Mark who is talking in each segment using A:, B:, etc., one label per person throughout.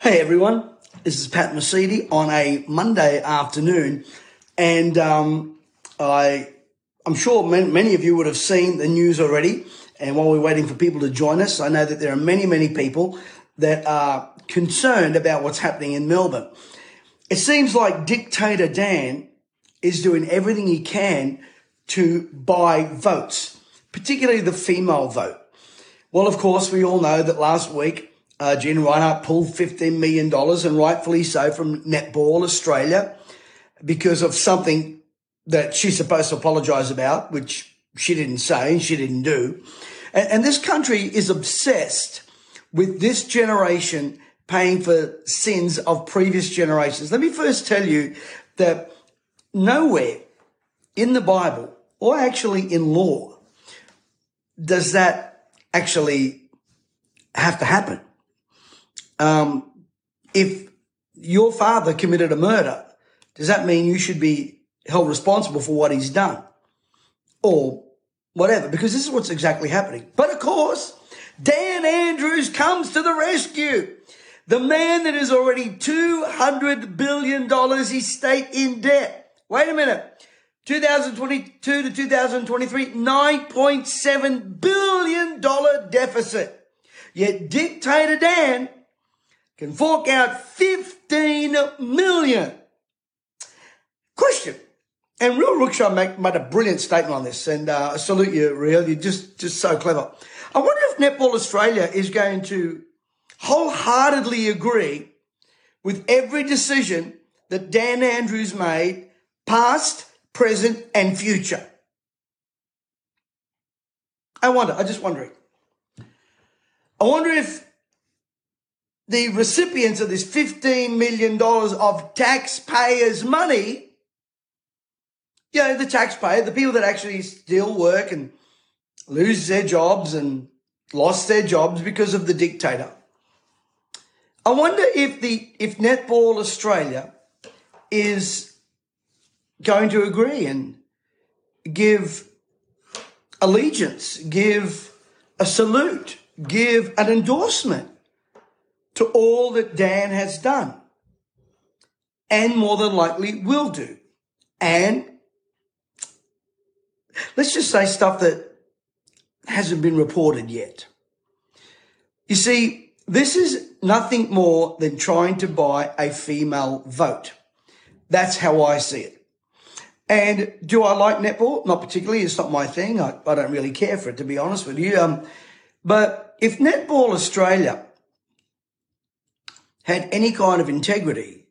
A: Hey everyone, this is Pat Mesiti on a Monday afternoon, and um, I, I'm sure many of you would have seen the news already. And while we're waiting for people to join us, I know that there are many, many people that are concerned about what's happening in Melbourne. It seems like Dictator Dan is doing everything he can to buy votes, particularly the female vote. Well, of course, we all know that last week uh, Gina Rinehart pulled $15 million and rightfully so from Netball Australia because of something that she's supposed to apologize about, which she didn't say and she didn't do. And, and this country is obsessed with this generation paying for sins of previous generations. Let me first tell you that nowhere in the Bible or actually in law does that actually have to happen um, if your father committed a murder, does that mean you should be held responsible for what he's done? Or whatever, because this is what's exactly happening. But of course, Dan Andrews comes to the rescue. The man that is already $200 billion estate in debt. Wait a minute. 2022 to 2023, $9.7 billion deficit. Yet dictator Dan can fork out 15 million. Question. And Real Rukshan made a brilliant statement on this, and uh, I salute you, Real. You're just, just so clever. I wonder if Netball Australia is going to wholeheartedly agree with every decision that Dan Andrews made, past, present, and future. I wonder, I'm just wondering. I wonder if the recipients of this $15 million of taxpayers' money, you know, the taxpayer, the people that actually still work and lose their jobs and lost their jobs because of the dictator. I wonder if the if Netball Australia is going to agree and give allegiance, give a salute, give an endorsement to all that Dan has done and more than likely will do. And let's just say stuff that hasn't been reported yet. You see, this is nothing more than trying to buy a female vote. That's how I see it. And do I like netball? Not particularly. It's not my thing. I, I don't really care for it, to be honest with you. Um, but if Netball Australia had any kind of integrity,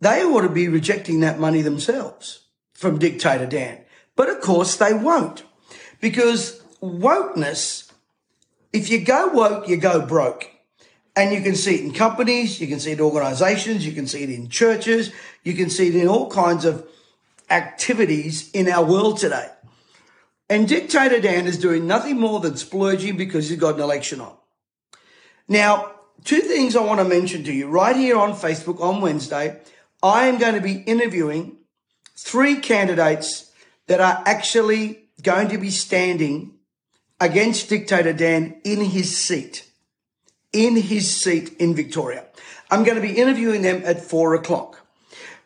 A: they ought to be rejecting that money themselves from dictator Dan. But of course they won't because wokeness, if you go woke, you go broke. And you can see it in companies, you can see it in organizations, you can see it in churches, you can see it in all kinds of activities in our world today. And Dictator Dan is doing nothing more than splurging because he's got an election on. Now, two things I want to mention to you right here on Facebook on Wednesday. I am going to be interviewing three candidates that are actually going to be standing against Dictator Dan in his seat, in his seat in Victoria. I'm going to be interviewing them at four o'clock.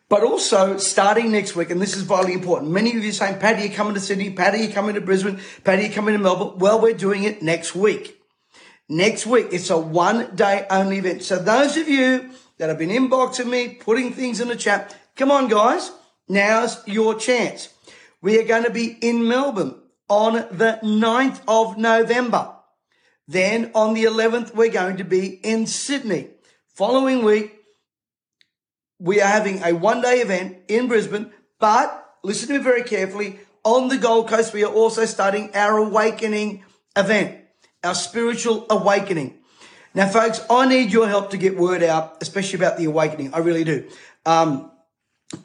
A: But also starting next week, and this is vitally important. Many of you are saying, Patty, you're coming to Sydney? Patty, you're coming to Brisbane? Patty, you're coming to Melbourne? Well, we're doing it next week next week. It's a one day only event. So those of you that have been inboxing me, putting things in the chat, come on guys, now's your chance. We are going to be in Melbourne on the 9th of November. Then on the 11th, we're going to be in Sydney. Following week, we are having a one day event in Brisbane, but listen to me very carefully. On the Gold Coast, we are also starting our awakening event our spiritual awakening. Now, folks, I need your help to get word out, especially about the awakening. I really do. Um,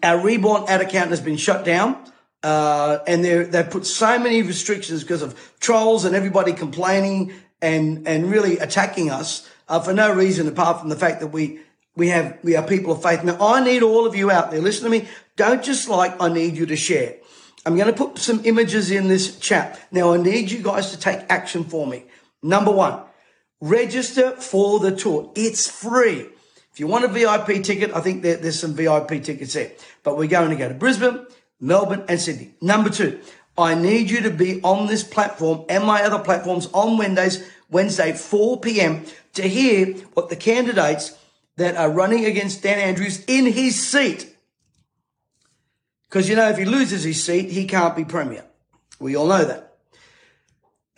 A: our Reborn ad account has been shut down. Uh, and they've put so many restrictions because of trolls and everybody complaining and, and really attacking us uh, for no reason apart from the fact that we, we have, we are people of faith. Now, I need all of you out there. Listen to me. Don't just like, I need you to share. I'm going to put some images in this chat. Now, I need you guys to take action for me. Number one, register for the tour. It's free. If you want a VIP ticket, I think there, there's some VIP tickets there. But we're going to go to Brisbane, Melbourne, and Sydney. Number two, I need you to be on this platform and my other platforms on Wednesdays, Wednesday, 4 p.m. to hear what the candidates that are running against Dan Andrews in his seat. Because you know, if he loses his seat, he can't be premier. We all know that.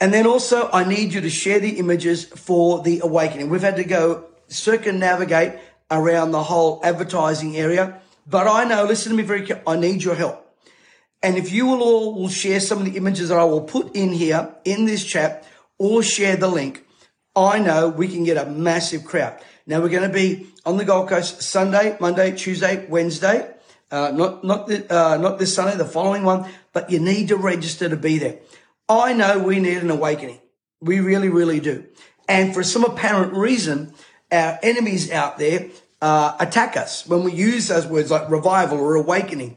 A: And then also, I need you to share the images for the awakening. We've had to go circumnavigate around the whole advertising area, but I know, listen to me very carefully, I need your help. And if you will all will share some of the images that I will put in here in this chat or share the link, I know we can get a massive crowd. Now we're going to be on the Gold Coast Sunday, Monday, Tuesday, Wednesday. Uh, not not the, uh, not this Sunday, the following one, but you need to register to be there. I know we need an awakening. We really, really do. And for some apparent reason, our enemies out there uh, attack us when we use those words like revival or awakening,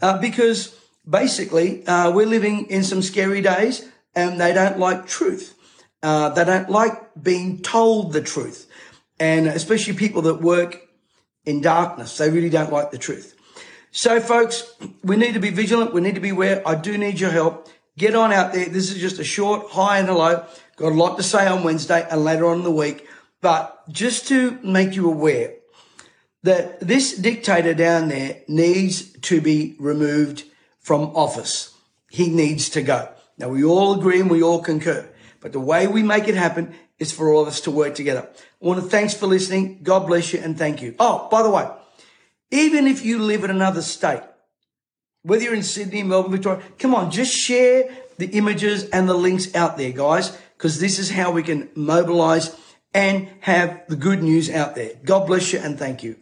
A: uh, because basically uh, we're living in some scary days, and they don't like truth. Uh, they don't like being told the truth, and especially people that work in darkness. They really don't like the truth. So, folks, we need to be vigilant. We need to be aware. I do need your help. Get on out there. This is just a short high and a low. Got a lot to say on Wednesday and later on in the week. But just to make you aware that this dictator down there needs to be removed from office. He needs to go. Now we all agree and we all concur. But the way we make it happen is for all of us to work together. I want to thanks for listening. God bless you and thank you. Oh, by the way, even if you live in another state, whether you're in Sydney, Melbourne, Victoria, come on, just share the images and the links out there, guys, because this is how we can mobilize and have the good news out there. God bless you and thank you.